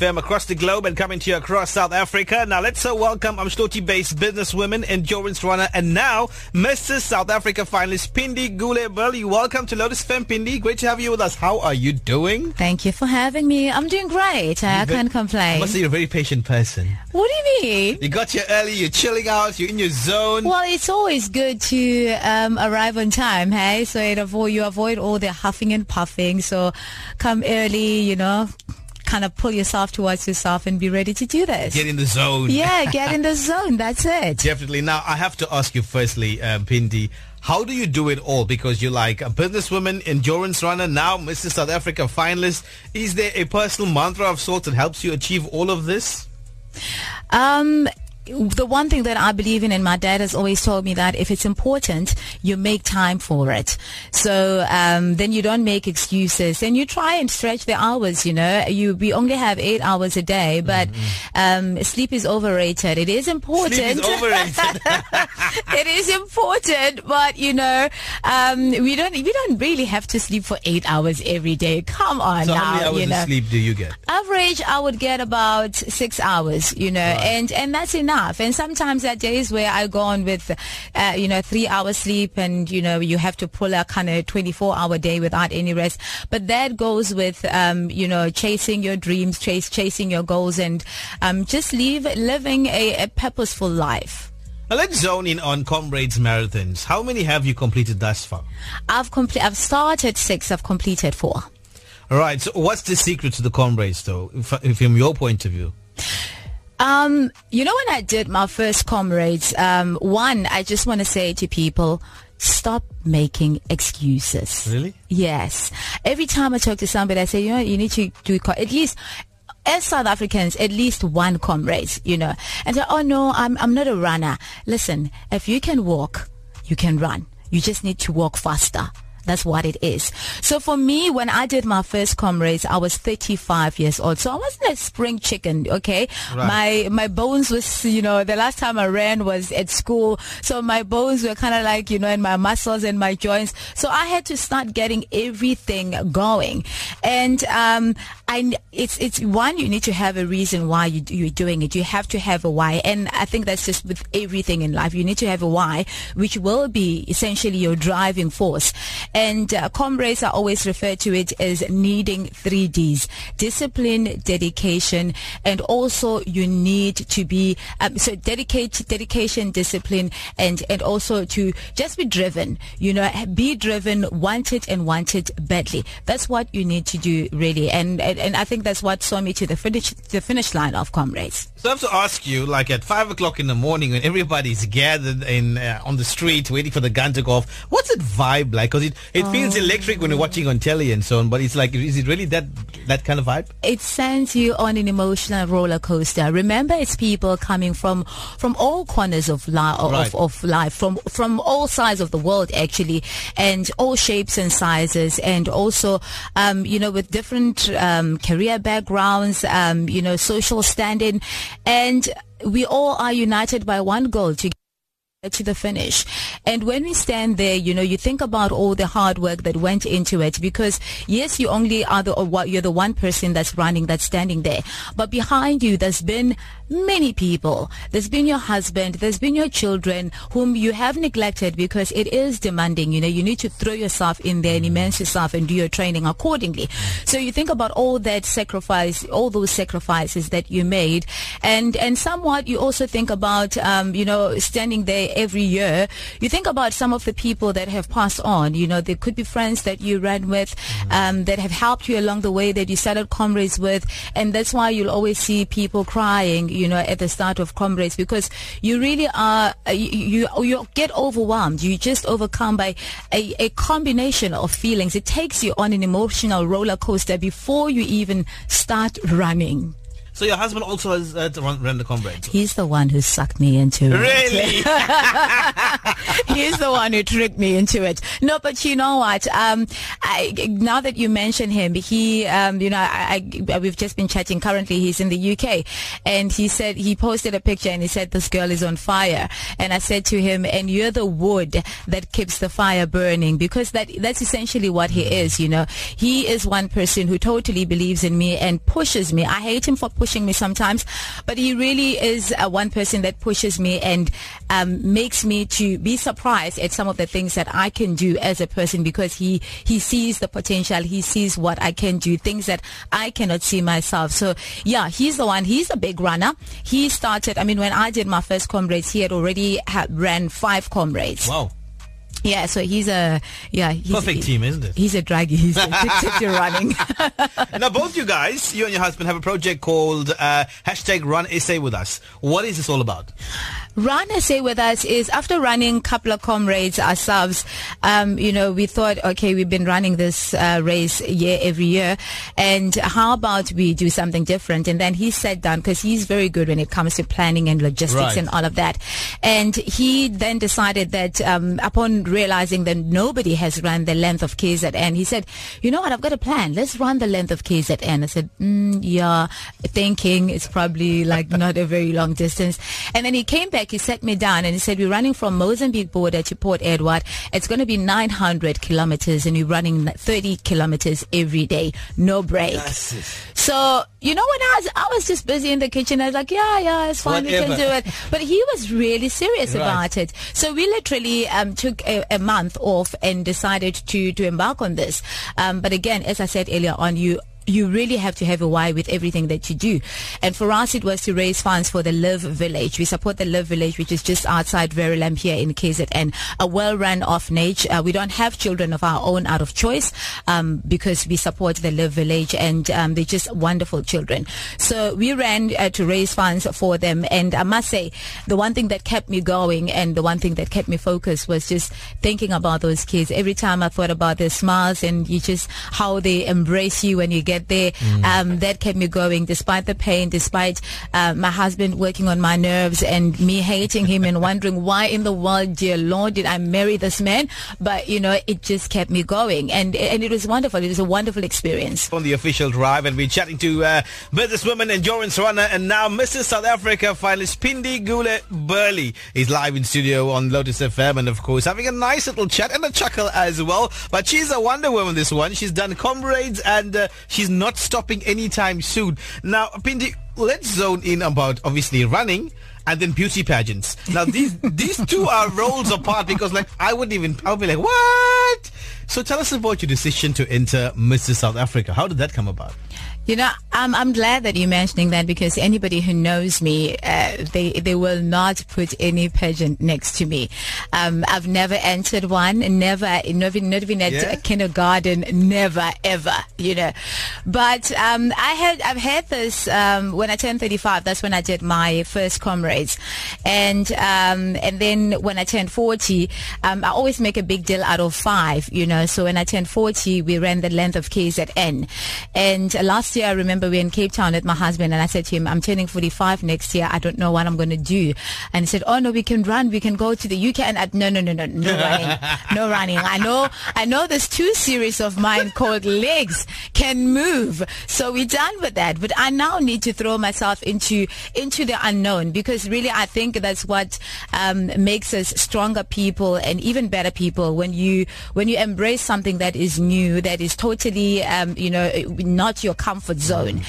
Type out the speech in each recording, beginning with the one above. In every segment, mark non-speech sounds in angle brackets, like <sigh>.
FM across the globe and coming to you across South Africa. Now let's uh, welcome Umdloti-based businesswoman, endurance runner, and now Mrs. South Africa finalist Phindi Gule Burley. Welcome to Lotus FM, Phindi. Great to have you with us. How are you doing? Thank you for having me. I'm doing great. I, I can't complain. I must say you're a very patient person. What do you mean? You got here early, you're chilling out, you're in your zone. Well, it's always good to um, arrive on time, hey? So it avoid, you avoid all the huffing and puffing. So come early, you know, kind of pull yourself towards yourself and be ready to do this. Get in the zone. Yeah, <laughs> get in the zone. That's it. Definitely. Now, I have to ask you firstly, um, Phindi, how do you do it all? Because you're like a businesswoman, endurance runner, now Mrs. South Africa finalist. Is there a personal mantra of sorts that helps you achieve all of this? Um, the one thing that I believe in, and my dad has always told me that if it's important, you make time for it. So um, then you don't make excuses, and you try and stretch the hours. You know, you we only have eight hours a day, but mm-hmm. um, sleep is overrated. It is important. Sleep is overrated. <laughs> it is important, but you know, um, we don't we don't really have to sleep for eight hours every day. Come on so now. how many hours you know. of sleep do you get? Average, I would get about six hours. You know, Right. and and that's enough. And sometimes there are days where I go on with, uh, you know, three hours sleep, and you know, you have to pull a kind of twenty four hour day without any rest. But that goes with, um, you know, chasing your dreams, chase chasing your goals, and um, just live living a, a purposeful life. Now let's zone in on Comrades Marathons. How many have you completed thus far? I've complete. I've started six. I've completed four. All right. So what's the secret to the Comrades, though, if, if from your point of view? Um, you know, when I did my first comrades, um, one, I just want to say to people, stop making excuses. Really? Yes. Every time I talk to somebody, I say, you know, you need to do at least. As South Africans, at least one comrades, you know, and say, "Oh no, I'm I'm not a runner." Listen, if you can walk, you can run. You just need to walk faster. That's what it is. So for me, when I did my first comrades, I was 35 years old. So I wasn't a spring chicken, okay? Right. My my bones was, you know, the last time I ran was at school. So my bones were kind of like, you know, in my muscles and my joints. So I had to start getting everything going. And um, I, it's it's one you need to have a reason why you you're doing it. You have to have a why, and I think that's just with everything in life. You need to have a why, which will be essentially your driving force. And uh, comrades are always referred to it as needing three Ds: discipline, dedication, and also you need to be um, so dedicate, dedication, discipline, and and also to just be driven. You know, be driven, want it, and want it badly. That's what you need to do, really. And and, and I think that's what saw me to the finish the finish line of comrades. So I have to ask you, like at five o'clock in the morning, when everybody's gathered in uh, on the street waiting for the gun to go off, what's that vibe like? Because it, it feels electric when you're watching on telly and so on, but it's like, is it really that that kind of vibe? it sends you on an emotional roller coaster. Remember, it's people coming from from all corners of life, Right. of, of life, from from all sides of the world, actually, and all shapes and sizes, and also, um, you know, with different um, career backgrounds, um, you know, social standing, and we all are united by one goal to to the finish. And when we stand there, you know, you think about all the hard work that went into it because yes, you only are the you're the one person that's running, that's standing there. But behind you, there's been many people. There's been your husband, there's been your children whom you have neglected because it is demanding. You know, you need to throw yourself in there and immerse yourself and do your training accordingly. So you think about all that sacrifice, all those sacrifices that you made and, and somewhat you also think about, um, you know, standing there every year. You think about some of the people that have passed on. You know, there could be friends that you ran with, um, that have helped you along the way that you started comrades with. And that's why you'll always see people crying, you know, at the start of comrades because you really are, uh, you, you, you get overwhelmed. You just overcome by a, a combination of feelings. It takes you on an emotional roller coaster before you even start running. So your husband also has uh, run, run the comrades. He's the one who sucked me into it. Really? <laughs> He's the one who tricked me into it. No, but you know what? Um, I, now that you mention him, he, um, you know, I, I, we've just been chatting. Currently, he's in the UK, and he said he posted a picture and he said this girl is on fire. And I said to him, "And you're the wood that keeps the fire burning," because that that's essentially what he is. You know, he is one person who totally believes in me and pushes me. I hate him for pushing me sometimes, but he really is uh, one person that pushes me and um, makes me to be surprised at some of the things that I can do as a person because he he sees the potential, he sees what I can do, things that I cannot see myself. So yeah, he's the one. He's a big runner. He started. I mean, when I did my first comrades, he had already had, ran five comrades. Wow. Yeah, so he's a yeah he's, perfect team, isn't it? He's a draggy. He's addicted to running. <laughs> <laughs> now, both you guys, you and your husband, have a project called uh, hashtag Run SA with us. What is this all about? Run SA with us is after running a couple of comrades ourselves. Um, you know, we thought, okay, we've been running this uh, race year every year, and how about we do something different? And then he sat down because he's very good when it comes to planning and logistics Right. and all of that. And he then decided that um, upon realizing that nobody has run the length of KZN, he said, you know what, I've got a plan. Let's run the length of KZN. I said, mm, yeah, thinking it's probably like not a very long distance. And then he came back, he set me down and he said, we're running from Mozambique border to Port Edward. It's going to be 900 kilometers and we're running 30 kilometers every day. No break. So, you know, when I was, I was just busy in the kitchen, I was like, yeah, yeah, it's fine, we can do it. But he was really serious Right. about it. So we literally um, took a, a month off and decided to, to embark on this. Um, but again, as I said earlier on, you you really have to have a why with everything that you do. And for us, it was to raise funds for the LIV Village. We support the LIV Village, which is just outside Verulam here in KZN, a well-run orphanage. Uh, we don't have children of our own out of choice um, because we support the LIV Village and um, they're just wonderful children. So we ran uh, to raise funds for them. And I must say, the one thing that kept me going and the one thing that kept me focused was just thinking about those kids. Every time I thought about their smiles and you just how they embrace you when you get there, um, that kept me going despite the pain, despite uh, my husband working on my nerves and me hating him and wondering why in the world, dear Lord, did I marry this man? But, you know, it just kept me going. And, and it was wonderful. It was a wonderful experience. on the official drive and we're chatting to uh, businesswoman endurance runner and now Mrs. South Africa finalist Phindi Gule Burley is live in studio on Lotus FM and of course having a nice little chat and a chuckle as well but she's a wonder woman this one she's done comrades and uh, she's not stopping anytime soon now Phindi let's zone in about obviously running and then beauty pageants. Now these <laughs> these two are roles apart because like I wouldn't even I would be like what? So tell us about your decision to enter Mrs. South Africa. How did that come about? You know, I'm I'm glad that you're mentioning that because anybody who knows me, uh, they they will not put any pageant next to me. Um, I've never entered one, never, never, not even at Yeah? kindergarten, never, ever. You know, but um, I had I've had this um, when I turned 35. That's when I did my first comrades, and um, and then when I turned 40, um, I always make a big deal out of five. You know, so when I turned 40, we ran the length of KZN, and uh, last year I remember we were in Cape Town with my husband, and I said to him, "I'm turning 45 next year. I don't know what I'm going to do," and he said, "Oh no, we can run. We can go to the UK." And I, no, no, no, no, no running, <laughs> no running. I know, I know. There's two series of mine called Legs Can Move, so we're done with that. But I now need to throw myself into into the unknown because really I think that's what um, makes us stronger people and even better people when you when you embrace something that is new, that is totally um, you know not your comfort zone.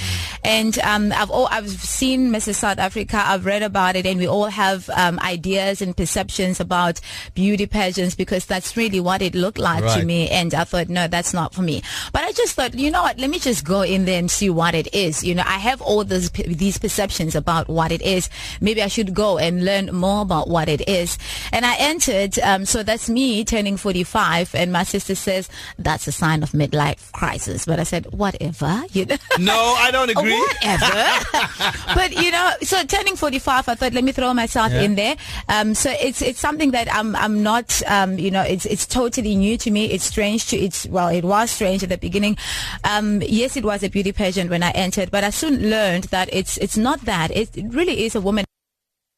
And um, I've all, I've seen Mrs. South Africa. I've read about it, and we all have um, ideas and perceptions about beauty pageants because that's really what it looked like to me. And I thought, no, that's not for me. But I just thought, you know what? Let me just go in there and see what it is. You know, I have all these these perceptions about what it is. Maybe I should go and learn more about what it is. And I entered. Um, so that's me turning 45, and my sister says that's a sign of midlife crisis. But I said, whatever. You know, no, I don't agree. Whatever. <laughs> but you know, so turning 45, I thought let me throw myself Yeah. in there. Um, so it's it's something that I'm I'm not um, you know it's it's totally new to me. It's strange to it's well it was strange at the beginning. Um, yes, it was a beauty pageant when I entered, but I soon learned that it's it's not that. It, it really is a woman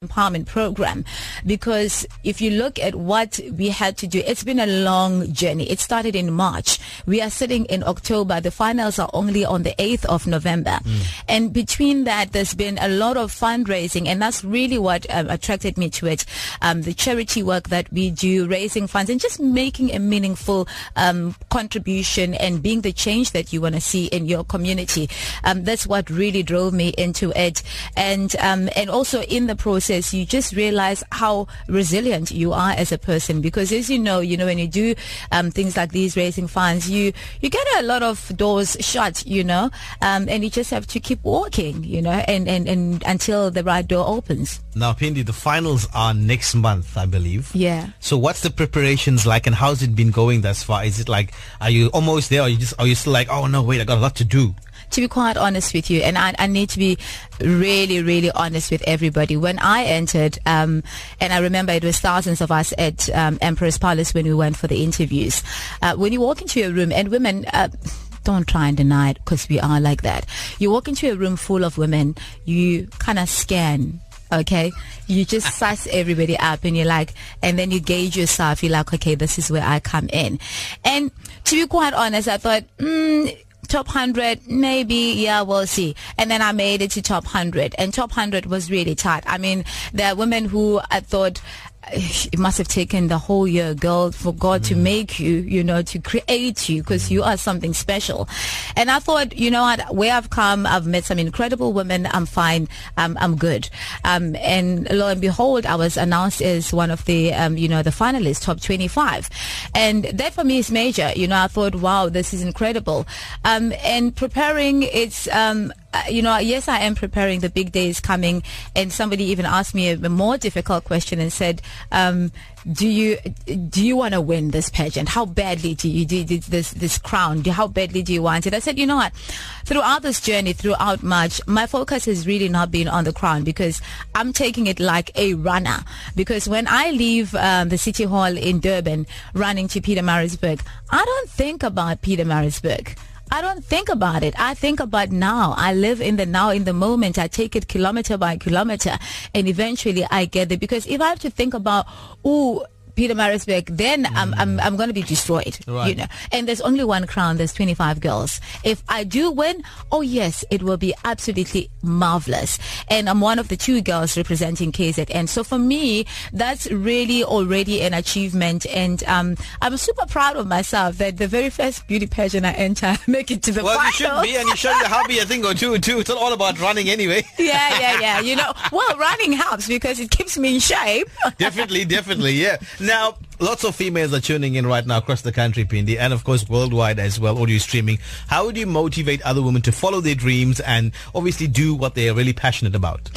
empowerment program. Because if you look at what we had to do it's been a long journey. It started in march. We are sitting in october. The finals are only on the 8th of november. And between that there's been a lot of fundraising and that's really what um, attracted me to it. Um, the charity work that we do raising funds and just making a meaningful um, contribution and being the change that you want to see in your community. Um, that's what really drove me into it. And um, and also in the process you just realize how resilient you are as a person because as you know you know when you do um, things like these raising funds you you get a lot of doors shut you know um, and you just have to keep walking you know and, and and until the right door opens Now, Phindi, the finals are next month, I believe. yeah So what's the preparations like and how's it been going thus far? Is it like, are you almost there or you just, are you still like, oh no, wait, I got a lot to do? To be quite honest with you, and I, I need to be really, really honest with everybody. When I entered, um, and I remember it was thousands of us at um, Emperor's Palace when we went for the interviews. Uh, when you walk into a room, and women. Uh, don't try and deny it because we are like that. You walk into a room full of women, you kind of scan okay you just <laughs> size everybody up and you're like and then you gauge yourself you're like okay this is where i come in and to be quite honest i thought mm, top 100 maybe yeah we'll see. And then i made it to top 100 and top 100 was really tight. I mean there are women who i thought it must have taken the whole year, girl, for God to make you, you know, to create you because you are something special. And I thought, you know what, where I've come, I've met some incredible women. I'm fine. Um, I'm good. Um, and lo and behold, I was announced as one of the, um, you know, the finalists, top 25. And that for me is major. You know, I thought, wow, this is incredible. Um, and preparing, it's, um, uh, you know, yes, I am preparing. The big day is coming, and somebody even asked me a, a more difficult question and said, um, "Do you do you want to win this pageant? How badly do you do this this crown? How badly do you want it?" I said, "You know what? Throughout this journey, throughout March, my focus has really not been on the crown because I'm taking it like a runner. Because when I leave um, the city hall in Durban, running to Pietermaritzburg, I don't think about Pietermaritzburg." I don't think about it. I think about now. I live in the now, in the moment. I take it kilometer by kilometer, and eventually I get there. Because if I have to think about, oh, Pietermaritzburg, then I'm I'm I'm going to be destroyed. Right. You know, and there's only one crown. There's 25 girls. If I do win, oh yes, it will be absolutely marvelous. And I'm one of the two girls representing KZN. So for me, that's really already an achievement, and um, I'm super proud of myself that the very first beauty pageant I enter, I <laughs> make it to the Well, you final. should be and you show your hobby a thing or two too. It's not all about running anyway. <laughs> yeah, yeah, yeah. You know, well, running helps because it keeps me in shape. <laughs> definitely, definitely, yeah. Now, lots of females are tuning in right now across the country, Phindi, and of course worldwide as well, audio streaming. How would you motivate other women to follow their dreams and obviously do what they are really passionate about?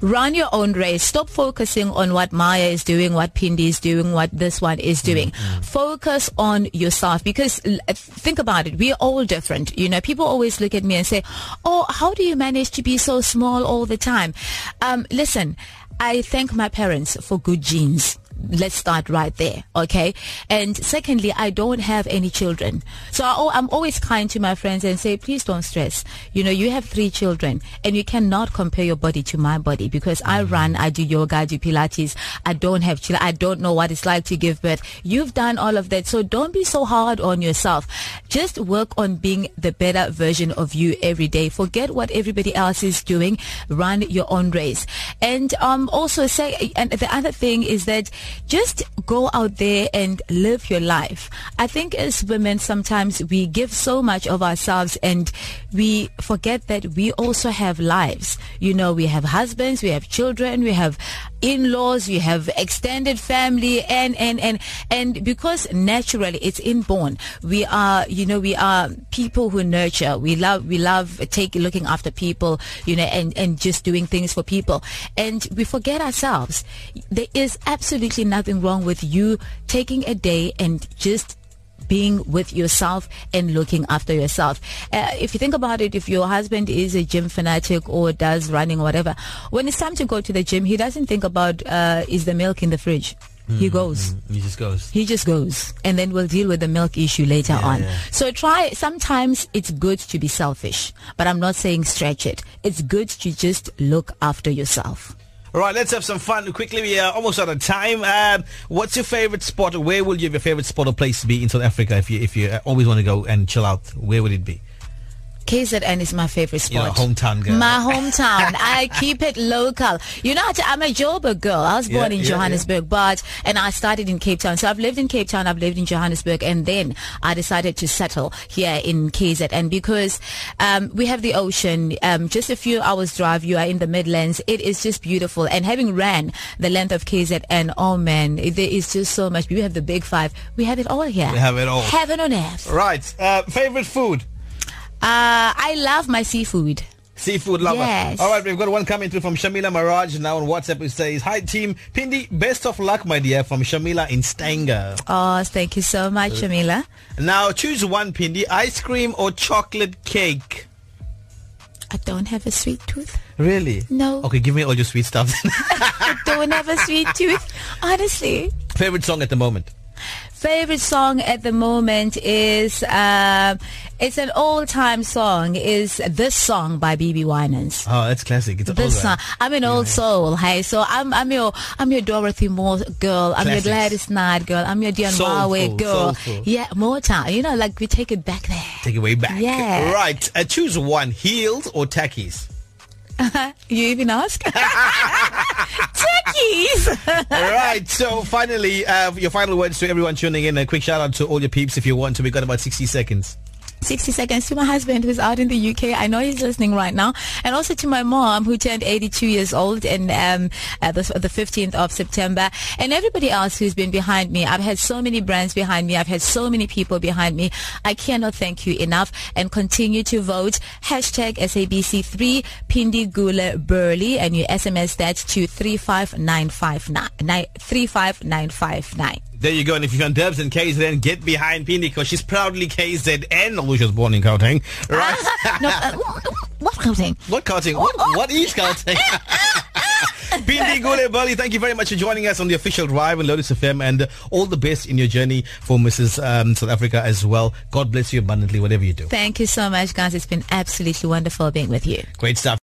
Run your own race. Stop focusing on what Maya is doing, what Phindi is doing, what this one is doing. Mm, mm. Focus on yourself because uh, think about it. We're all different. You know, people always look at me and say, "Oh, how do you manage to be so small all the time?" Um, listen, I thank my parents for good genes. Let's start right there, okay? And secondly, I don't have any children. So I, i'm always kind to my friends and say, please don't stress. You know, you have three children and you cannot compare your body to my body because I run, I do yoga, I do Pilates. I don't have children. I don't know what it's like to give birth. You've done all of that. So don't be so hard on yourself. Just work on being the better version of you every day. Forget what everybody else is doing. Run your own race. And um, also say, and the other thing is that just go out there and live your life. I think as women, sometimes we give so much of ourselves and we forget that we also have lives. You know, we have husbands, we have children, we have in-laws, you have extended family and, and, and, and because naturally it's inborn. We are, you know, we are people who nurture. We love, we love taking, looking after people, you know, and, and just doing things for people. And we forget ourselves. There is absolutely nothing wrong with you taking a day and just being with yourself and looking after yourself. Uh, if you think about it, if your husband is a gym fanatic or does running or whatever, when it's time to go to the gym, he doesn't think about uh, is the milk in the fridge. He goes. Mm, he just goes. He just goes, and then we'll deal with the milk issue later Yeah, on. yeah. So try. Sometimes it's good to be selfish, but I'm not saying stretch it. It's good to just look after yourself. All right, let's have some fun quickly. We are almost out of time. Um, what's your favorite spot? Where will you your favorite spot or place be in South Africa if you if you uh, always want to go and chill out? Where would it be? KZN is my favorite spot. hometown girl. My hometown. <laughs> I keep it local. You know, I'm a Joburg girl. I was born Yeah, in yeah, Johannesburg, but and I started in Cape Town. So I've lived in Cape Town, I've lived in Johannesburg, and then I decided to settle here in KZN because um, we have the ocean. Um, just a few hours drive, you are in the Midlands. It is just beautiful. And having ran the length of KZN, oh man, there is just so much. We have the big five. We have it all here. We have it all. Heaven on earth. Right. Uh, favorite food? Uh, I love my seafood. Seafood lover. Yes. All right, we've got one coming through from Shamila Maraj now on WhatsApp. It says, "Hi team, Phindi, best of luck, my dear, from Shamila in Stanger." Oh, thank you so much, Shamila. Now choose one, Phindi: ice cream or chocolate cake. I don't have a sweet tooth. Really? No. Okay, give me all your sweet stuff. <laughs> I don't have a sweet tooth. Honestly. Favorite song at the moment? Favorite song at the moment is um, it's an all-time song. Is this song by BeBe Winans? Oh, that's classic. It's This song. right. I'm an old soul, hey. So I'm I'm your I'm your Dorothy Moore girl. I'm Classics. your Gladys Knight girl. I'm your Dion Marway girl. soulful. Yeah, time. You know, like we take it back there. Take it way back. Yeah. Right. Uh, choose one: heels or tackies. <laughs> You even ask? <laughs> Turkeys. All right. So finally, uh, your final words to everyone tuning in. A quick shout out to all your peeps if you want to. We've got about 60 seconds. 60 seconds to my husband who's out in the UK. I know he's listening right now. And also to my mom who turned 82 years old and um, uh, the, the 15th of September. And everybody else who's been behind me. I've had so many brands behind me. I've had so many people behind me. I cannot thank you enough and continue to vote. Hashtag SABC3 Phindi Gule Burley and you SMS that to 35959. 35959. There you go. And if you're on Dubs and KZN, get behind Phindi because she's proudly KZN, was born in Gauteng. Right. no, uh, what counting? what Gauteng? What, what is Gauteng? <laughs> Phindi Gule Burley, thank you very much for joining us on the official drive on Lotus FM and uh, all the best in your journey for Mrs. Um, South Africa as well. God bless you abundantly, whatever you do. Thank you so much, guys. It's been absolutely wonderful being with you. Great stuff.